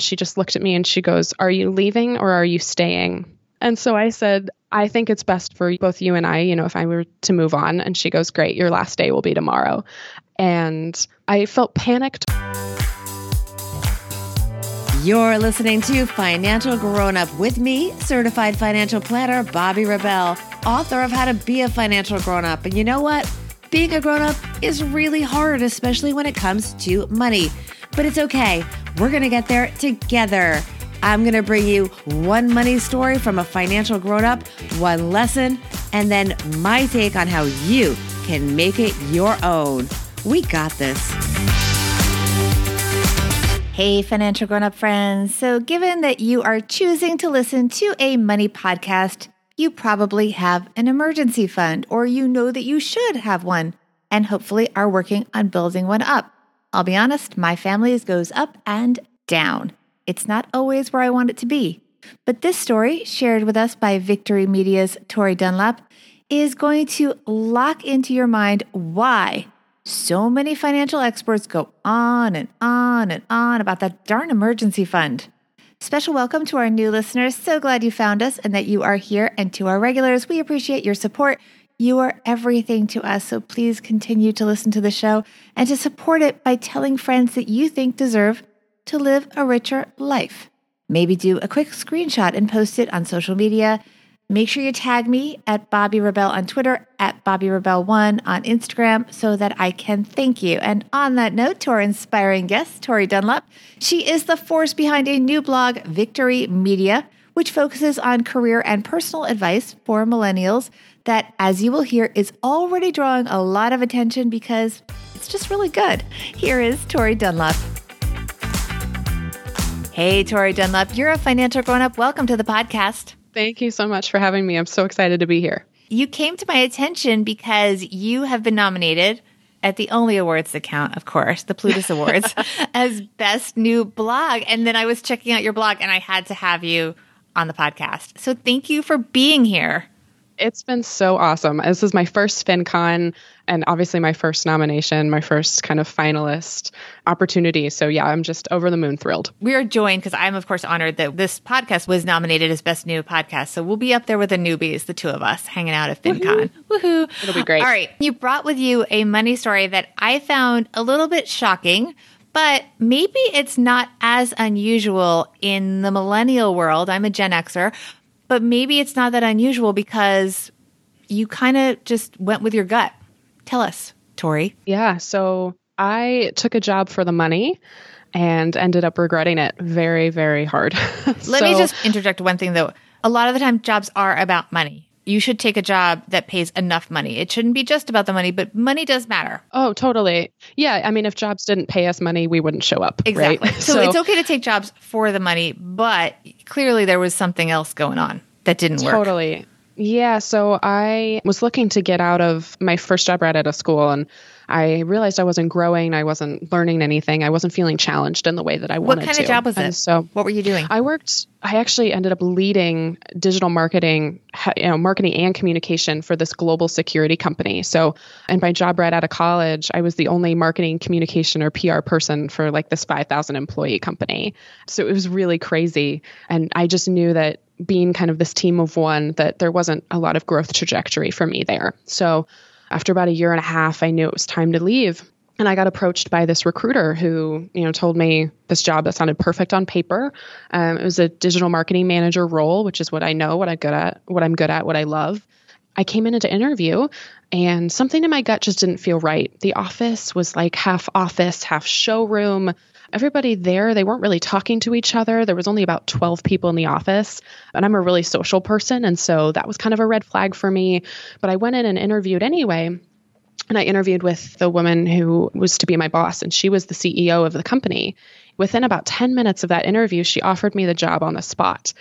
She just looked at me and she goes, Are you leaving or are you staying? And so I said, I think it's best for both you and I, you know, if I were to move on. And she goes, Great, your last day will be tomorrow. And I felt panicked. You're listening to Financial Grown Up with me, certified financial planner Bobbi Rebell, author of How to Be a Financial Grown Up. And you know what? Being a grown up is really hard, especially when it comes to money. But it's okay. We're going to get there together. I'm going to bring you one money story from a financial grown up, one lesson, and then my take on how you can make it your own. We got this. Hey, financial grown up friends. So, given that you are choosing to listen to a money podcast, you probably have an emergency fund, or you know that you should have one, and hopefully are working on building one up. I'll be honest, my family's goes up and down. It's not always where I want it to be. But this story, shared with us by Victori Media's Tori Dunlap, is going to lock into your mind why so many financial experts go on and on and on about that darn emergency fund. Special welcome to our new listeners. So glad you found us and that you are here. And to our regulars, we appreciate your support. You are everything to us. So please continue to listen to the show and to support it by telling friends that you think deserve to live a richer life. Maybe do a quick screenshot and post it on social media. Make sure you tag me at Bobbi Rebell on Twitter, at Bobbi Rebell One on Instagram, so that I can thank you. And on that note, to our inspiring guest, Tori Dunlap, she is the force behind a new blog, Victori Media, which focuses on career and personal advice for millennials. That, as you will hear, is already drawing a lot of attention because it's just really good. Here is Tori Dunlap. Hey, Tori Dunlap, you're a financial grown up. Welcome to the podcast. Thank you so much for having me. I'm so excited to be here. You came to my attention because you have been nominated at the only awards that count, of course, the Plutus Awards, as best new blog. And then I was checking out your blog and I had to have you on the podcast. So thank you for being here. It's been so awesome. This is my first FinCon and obviously my first nomination, my first kind of finalist opportunity. So yeah, I'm just over the moon thrilled. We are joined because I'm of course honored that this podcast was nominated as best new podcast. So we'll be up there with the newbies, the two of us hanging out at FinCon. Woohoo! Woohoo. It'll be great. All right. You brought with you a money story that I found a little bit shocking. But maybe it's not as unusual in the millennial world. I'm a Gen Xer, but maybe it's not that unusual because you kind of just went with your gut. Tell us, Tori. Yeah. So I took a job for the money and ended up regretting it very, very hard. Let so, me just interject one thing though. A lot of the time, jobs are about money. You should take a job that pays enough money. It shouldn't be just about the money, but money does matter. Oh, totally. Yeah. I mean, if jobs didn't pay us money, we wouldn't show up. Exactly. Right? So, so it's okay to take jobs for the money, but clearly there was something else going on that didn't work. Totally. Yeah, so I was looking to get out of my first job right out of school and I realized I wasn't growing, I wasn't learning anything, I wasn't feeling challenged in the way that I wanted to. What kind to. of job was and it? So, what were you doing? I worked I actually ended up leading digital marketing, you know, marketing and communication for this global security company. So, in my job right out of college, I was the only marketing, communication, or PR person for like this 5,000 employee company. So it was really crazy, and I just knew that being kind of this team of one that there wasn't a lot of growth trajectory for me there. So after about a year and a half, I knew it was time to leave. And I got approached by this recruiter who, you know, told me this job that sounded perfect on paper. Um, it was a digital marketing manager role, which is what I know, what I'm good at, what I'm good at, what I love. I came in to interview, and something in my gut just didn't feel right. The office was like half office, half showroom everybody there, they weren't really talking to each other. There was only about 12 people in the office, and I'm a really social person. And so that was kind of a red flag for me. But I went in and interviewed anyway. And I interviewed with the woman who was to be my boss, and she was the CEO of the company. Within about 10 minutes of that interview, she offered me the job on the spot,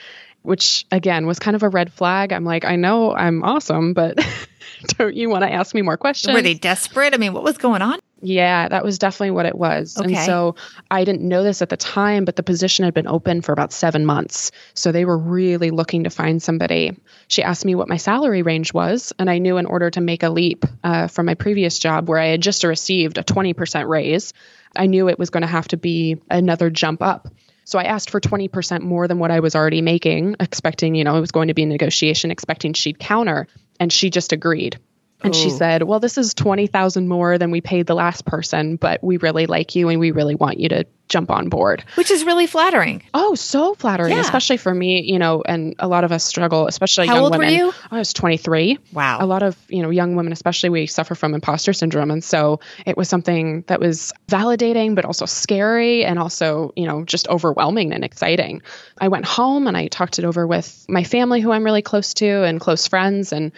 which again was kind of a red flag. I'm like, I know I'm awesome, but don't you want to ask me more questions? Were they desperate? I mean, what was going on? Yeah, that was definitely what it was. Okay. And so I didn't know this at the time, but the position had been open for about seven months. So they were really looking to find somebody. She asked me what my salary range was. And I knew in order to make a leap uh, from my previous job, where I had just received a 20% raise, I knew it was going to have to be another jump up. So I asked for 20% more than what I was already making, expecting, you know, it was going to be a negotiation, expecting she'd counter. And she just agreed. And she oh. said, "Well, this is 20,000 more than we paid the last person, but we really like you and we really want you to jump on board." Which is really flattering. Oh, so flattering, Yeah. especially for me, you know, and a lot of us struggle, especially How young old were women. you? I was 23. Wow. A lot of, you know, young women especially we suffer from imposter syndrome and so it was something that was validating but also scary and also, you know, just overwhelming and exciting. I went home and I talked it over with my family who I'm really close to and close friends and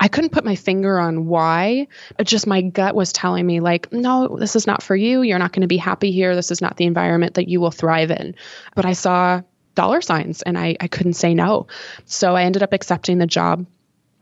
I couldn't put my finger on why. Just my gut was telling me, like, no, this is not for you. You're not going to be happy here. This is not the environment that you will thrive in. But I saw dollar signs and I, I couldn't say no. So I ended up accepting the job.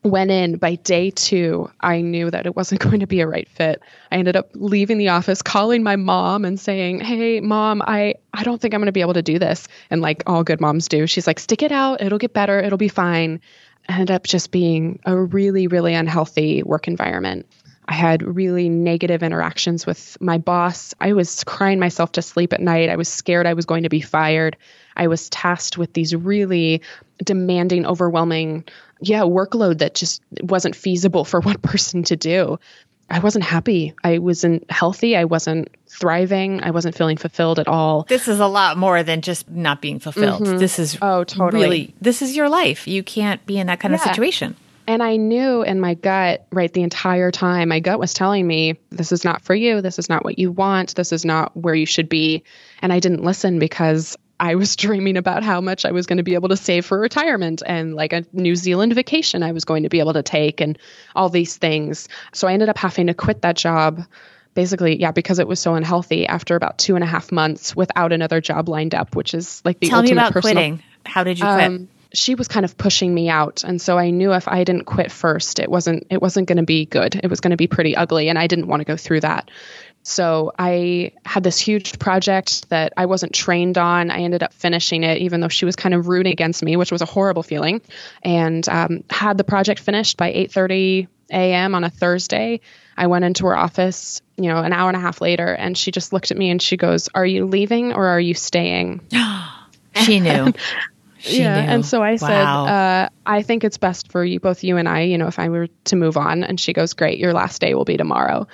Went in by day two, I knew that it wasn't going to be a right fit. I ended up leaving the office, calling my mom and saying, Hey, mom, I, I don't think I'm going to be able to do this. And like all good moms do, she's like, Stick it out. It'll get better. It'll be fine ended up just being a really, really unhealthy work environment. I had really negative interactions with my boss. I was crying myself to sleep at night. I was scared I was going to be fired. I was tasked with these really demanding, overwhelming, yeah, workload that just wasn't feasible for one person to do. I wasn't happy. I wasn't healthy. I wasn't thriving. I wasn't feeling fulfilled at all. This is a lot more than just not being fulfilled. Mm-hmm. This is Oh, totally. really this is your life. You can't be in that kind of situation. And I knew in my gut, right, the entire time, my gut was telling me, this is not for you. This is not what you want. This is not where you should be. And I didn't listen because I was dreaming about how much I was going to be able to save for retirement and like a New Zealand vacation I was going to be able to take and all these things. So I ended up having to quit that job. Basically, yeah, because it was so unhealthy after about two and a half months without another job lined up, which is like the Tell me ultimate about personal quitting. How did you quit? um, she was kind of pushing me out and so i knew if i didn't quit first it wasn't it wasn't going to be good it was going to be pretty ugly and i didn't want to go through that so i had this huge project that i wasn't trained on i ended up finishing it even though she was kind of rooting against me which was a horrible feeling and um, had the project finished by 8.30 a.m on a thursday i went into her office you know an hour and a half later and she just looked at me and she goes are you leaving or are you staying she knew. She yeah knew. and so i said Wow. uh, i think it's best for you both you and i you know if i were to move on and she goes great your last day will be tomorrow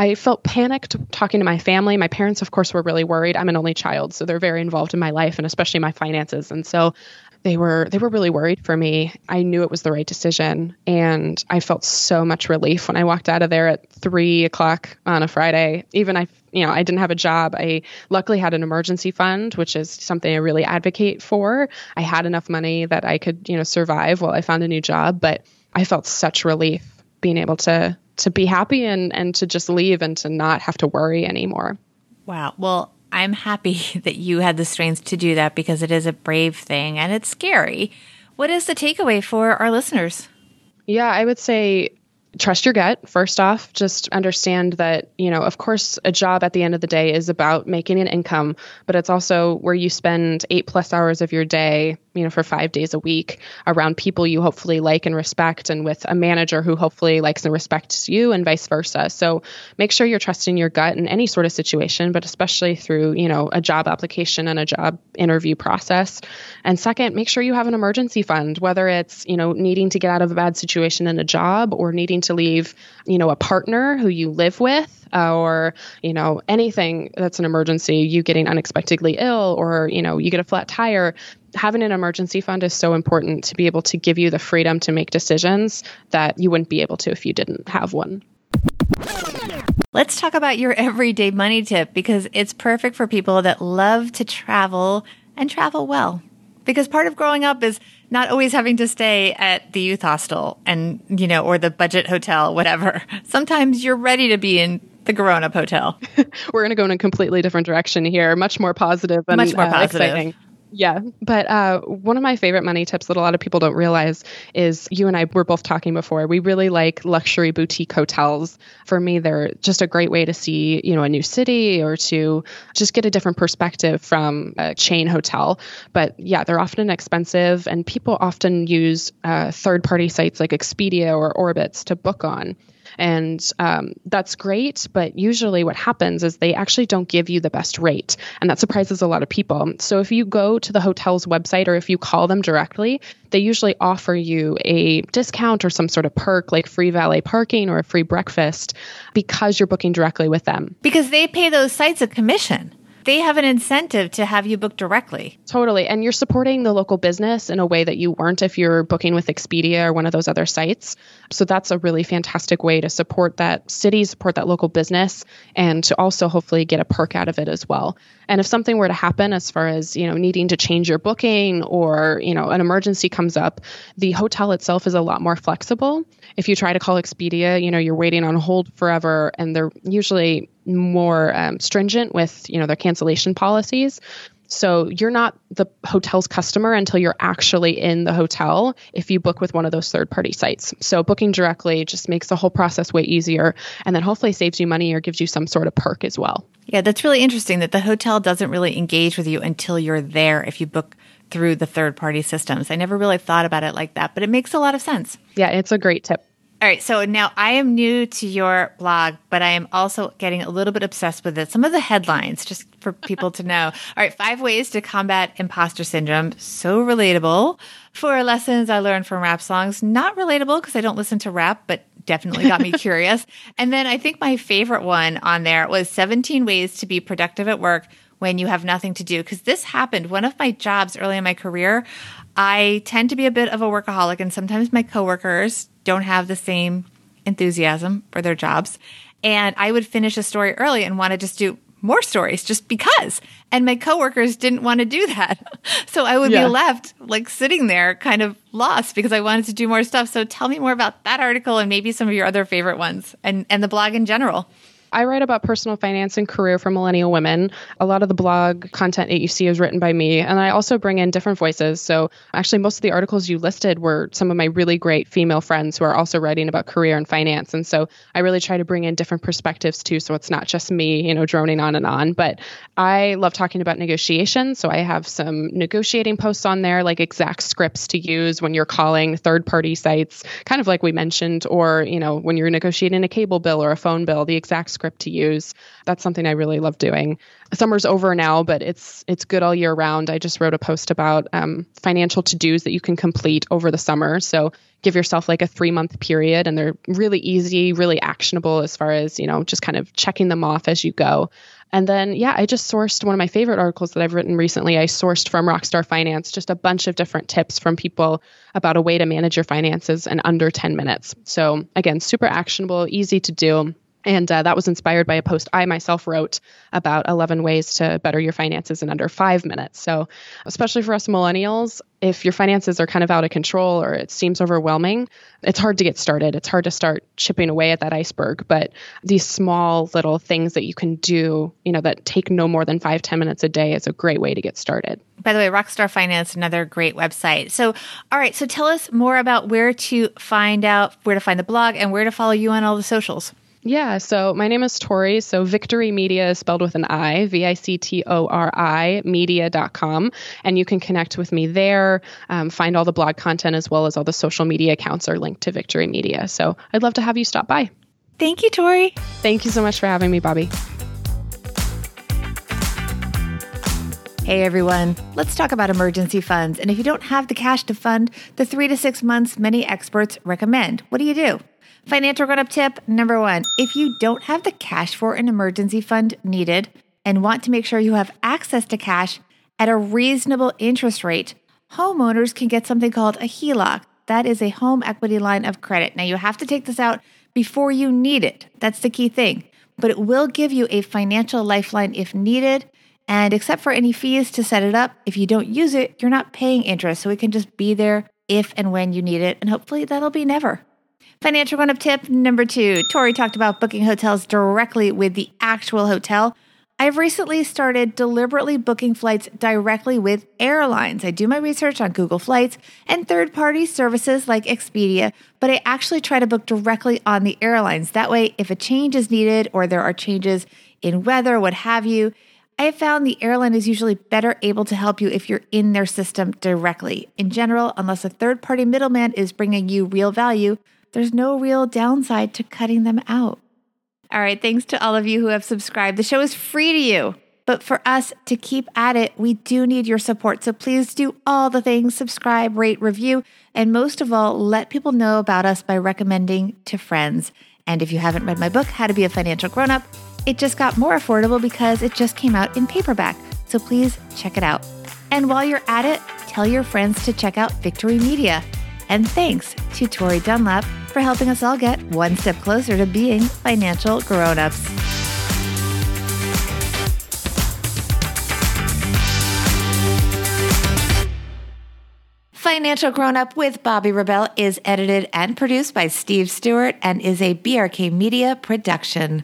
i felt panicked talking to my family. My parents of course were really worried. I'm an only child so they're very involved in my life and especially my finances. And so they were they were really worried for me. I knew it was the right decision and i felt so much relief when i walked out of there at three o'clock on a friday. Even i you know i didn't have a job. I luckily had an emergency fund which is something i really advocate for. I had enough money that i could you know survive while i found a new job but i felt such relief being able to to be happy and and to just leave and to not have to worry anymore Wow. Well, I'm happy that you had the strength to do that because it is a brave thing and it's scary. What is the takeaway for our listeners? Yeah, I would say trust your gut first off. Just understand that you know of course a job at the end of the day is about making an income but it's also where you spend eight plus hours of your day you know for five days a week around people you hopefully like and respect and with a manager who hopefully likes and respects you and vice versa. So make sure you're trusting your gut in any sort of situation but especially through you know a job application and a job interview process. And second make sure you have an emergency fund whether it's you know needing to get out of a bad situation in a job or needing to leave you know a partner who you live with uh, or you know anything that's an emergency you getting unexpectedly ill or you know you get a flat tire having an emergency fund is so important to be able to give you the freedom to make decisions that you wouldn't be able to if you didn't have one Let's talk about your everyday money tip because it's perfect for people that love to travel and travel well. Because part of growing up is not always having to stay at the youth hostel and, you know, or the budget hotel, whatever. Sometimes you're ready to be in the grown up hotel. we're going to go in a completely different direction here much more positive and Much more uh, positive. exciting yeah but uh, one of my favorite money tips that a lot of people don't realize is you and i were both talking before. We really like luxury boutique hotels. For me they're just a great way to see you know a new city or to just get a different perspective from a chain hotel. But yeah they're often expensive and people often use uh, third party sites like expedia or orbitz to book on And um, that's great. But usually what happens is they actually don't give you the best rate. And that surprises a lot of people. So if you go to the hotel's website or if you call them directly, they usually offer you a discount or some sort of perk like free valet parking or a free breakfast because you're booking directly with them. Because they pay those sites a commission they have an incentive to have you book directly. Totally. And you're supporting the local business in a way that you weren't if you're booking with Expedia or one of those other sites. So that's a really fantastic way to support that city, support that local business, and to also hopefully get a perk out of it as well. And if something were to happen as far as, you know, needing to change your booking or, you know, an emergency comes up, the hotel itself is a lot more flexible. If you try to call Expedia, you know, you're waiting on hold forever and they're usually more um, stringent with you know their cancellation policies. So you're not the hotel's customer until you're actually in the hotel if you book with one of those third party sites. So booking directly just makes the whole process way easier and then hopefully saves you money or gives you some sort of perk as well. Yeah, that's really interesting that the hotel doesn't really engage with you until you're there if you book through the third party systems. I never really thought about it like that, but it makes a lot of sense. Yeah, it's a great tip. All right, so now I am new to your blog, but I am also getting a little bit obsessed with it. Some of the headlines, just for people to know. All right, five ways to combat imposter syndrome. So relatable. Four lessons I learned from rap songs. Not relatable because I don't listen to rap, but definitely got me curious. And then I think my favorite one on there was 17 ways to be productive at work when you have nothing to do. Because this happened. One of my jobs early in my career, I tend to be a bit of a workaholic, and sometimes my coworkers don't have the same enthusiasm for their jobs. And I would finish a story early and want to just do more stories just because. And my coworkers didn't want to do that. So I would yeah. be left like sitting there kind of lost because I wanted to do more stuff. So tell me more about that article and maybe some of your other favorite ones and, and the blog in general. I write about personal finance and career for millennial women. A lot of the blog content that you see is written by me, and I also bring in different voices. So, actually, most of the articles you listed were some of my really great female friends who are also writing about career and finance. And so, I really try to bring in different perspectives too. So, it's not just me, you know, droning on and on. But I love talking about negotiation. So, I have some negotiating posts on there, like exact scripts to use when you're calling third party sites, kind of like we mentioned, or, you know, when you're negotiating a cable bill or a phone bill, the exact script to use. That's something I really love doing. Summer's over now, but it's it's good all year round. I just wrote a post about um, financial to dos that you can complete over the summer. So give yourself like a three month period, and they're really easy, really actionable as far as you know, just kind of checking them off as you go. And then, yeah, I just sourced one of my favorite articles that I've written recently. I sourced from Rockstar Finance just a bunch of different tips from people about a way to manage your finances in under 10 minutes. So, again, super actionable, easy to do. And uh, that was inspired by a post I myself wrote about 11 ways to better your finances in under five minutes. So, especially for us millennials, if your finances are kind of out of control or it seems overwhelming, it's hard to get started. It's hard to start chipping away at that iceberg. But these small little things that you can do, you know, that take no more than five ten minutes a day is a great way to get started. By the way, Rockstar Finance, another great website. So, all right. So tell us more about where to find out, where to find the blog, and where to follow you on all the socials. Yeah, so my name is Tori. So Victori Media is spelled with an I, V I C T O R I, media.com. And you can connect with me there, um, find all the blog content as well as all the social media accounts are linked to Victori Media. So I'd love to have you stop by. Thank you, Tori. Thank you so much for having me, Bobbi. Hey everyone, let's talk about emergency funds. And if you don't have the cash to fund the three to six months many experts recommend, what do you do? Financial grown up tip number one if you don't have the cash for an emergency fund needed and want to make sure you have access to cash at a reasonable interest rate, homeowners can get something called a HELOC. That is a home equity line of credit. Now, you have to take this out before you need it. That's the key thing. But it will give you a financial lifeline if needed. And except for any fees to set it up, if you don't use it, you're not paying interest. So it can just be there if and when you need it. And hopefully that'll be never. Financial grown up tip number two Tori talked about booking hotels directly with the actual hotel. I've recently started deliberately booking flights directly with airlines. I do my research on Google Flights and third party services like Expedia, but I actually try to book directly on the airlines. That way, if a change is needed or there are changes in weather, what have you, I have found the airline is usually better able to help you if you're in their system directly. In general, unless a third party middleman is bringing you real value, there's no real downside to cutting them out. All right, thanks to all of you who have subscribed. The show is free to you. But for us to keep at it, we do need your support. So please do all the things subscribe, rate, review, and most of all, let people know about us by recommending to friends. And if you haven't read my book, How to Be a Financial Grown Up, it just got more affordable because it just came out in paperback. So please check it out. And while you're at it, tell your friends to check out Victori Media. And thanks to Tori Dunlap for helping us all get one step closer to being financial grown-ups. Financial Grown Up with Bobbi Rebell is edited and produced by Steve Stewart and is a BRK Media production.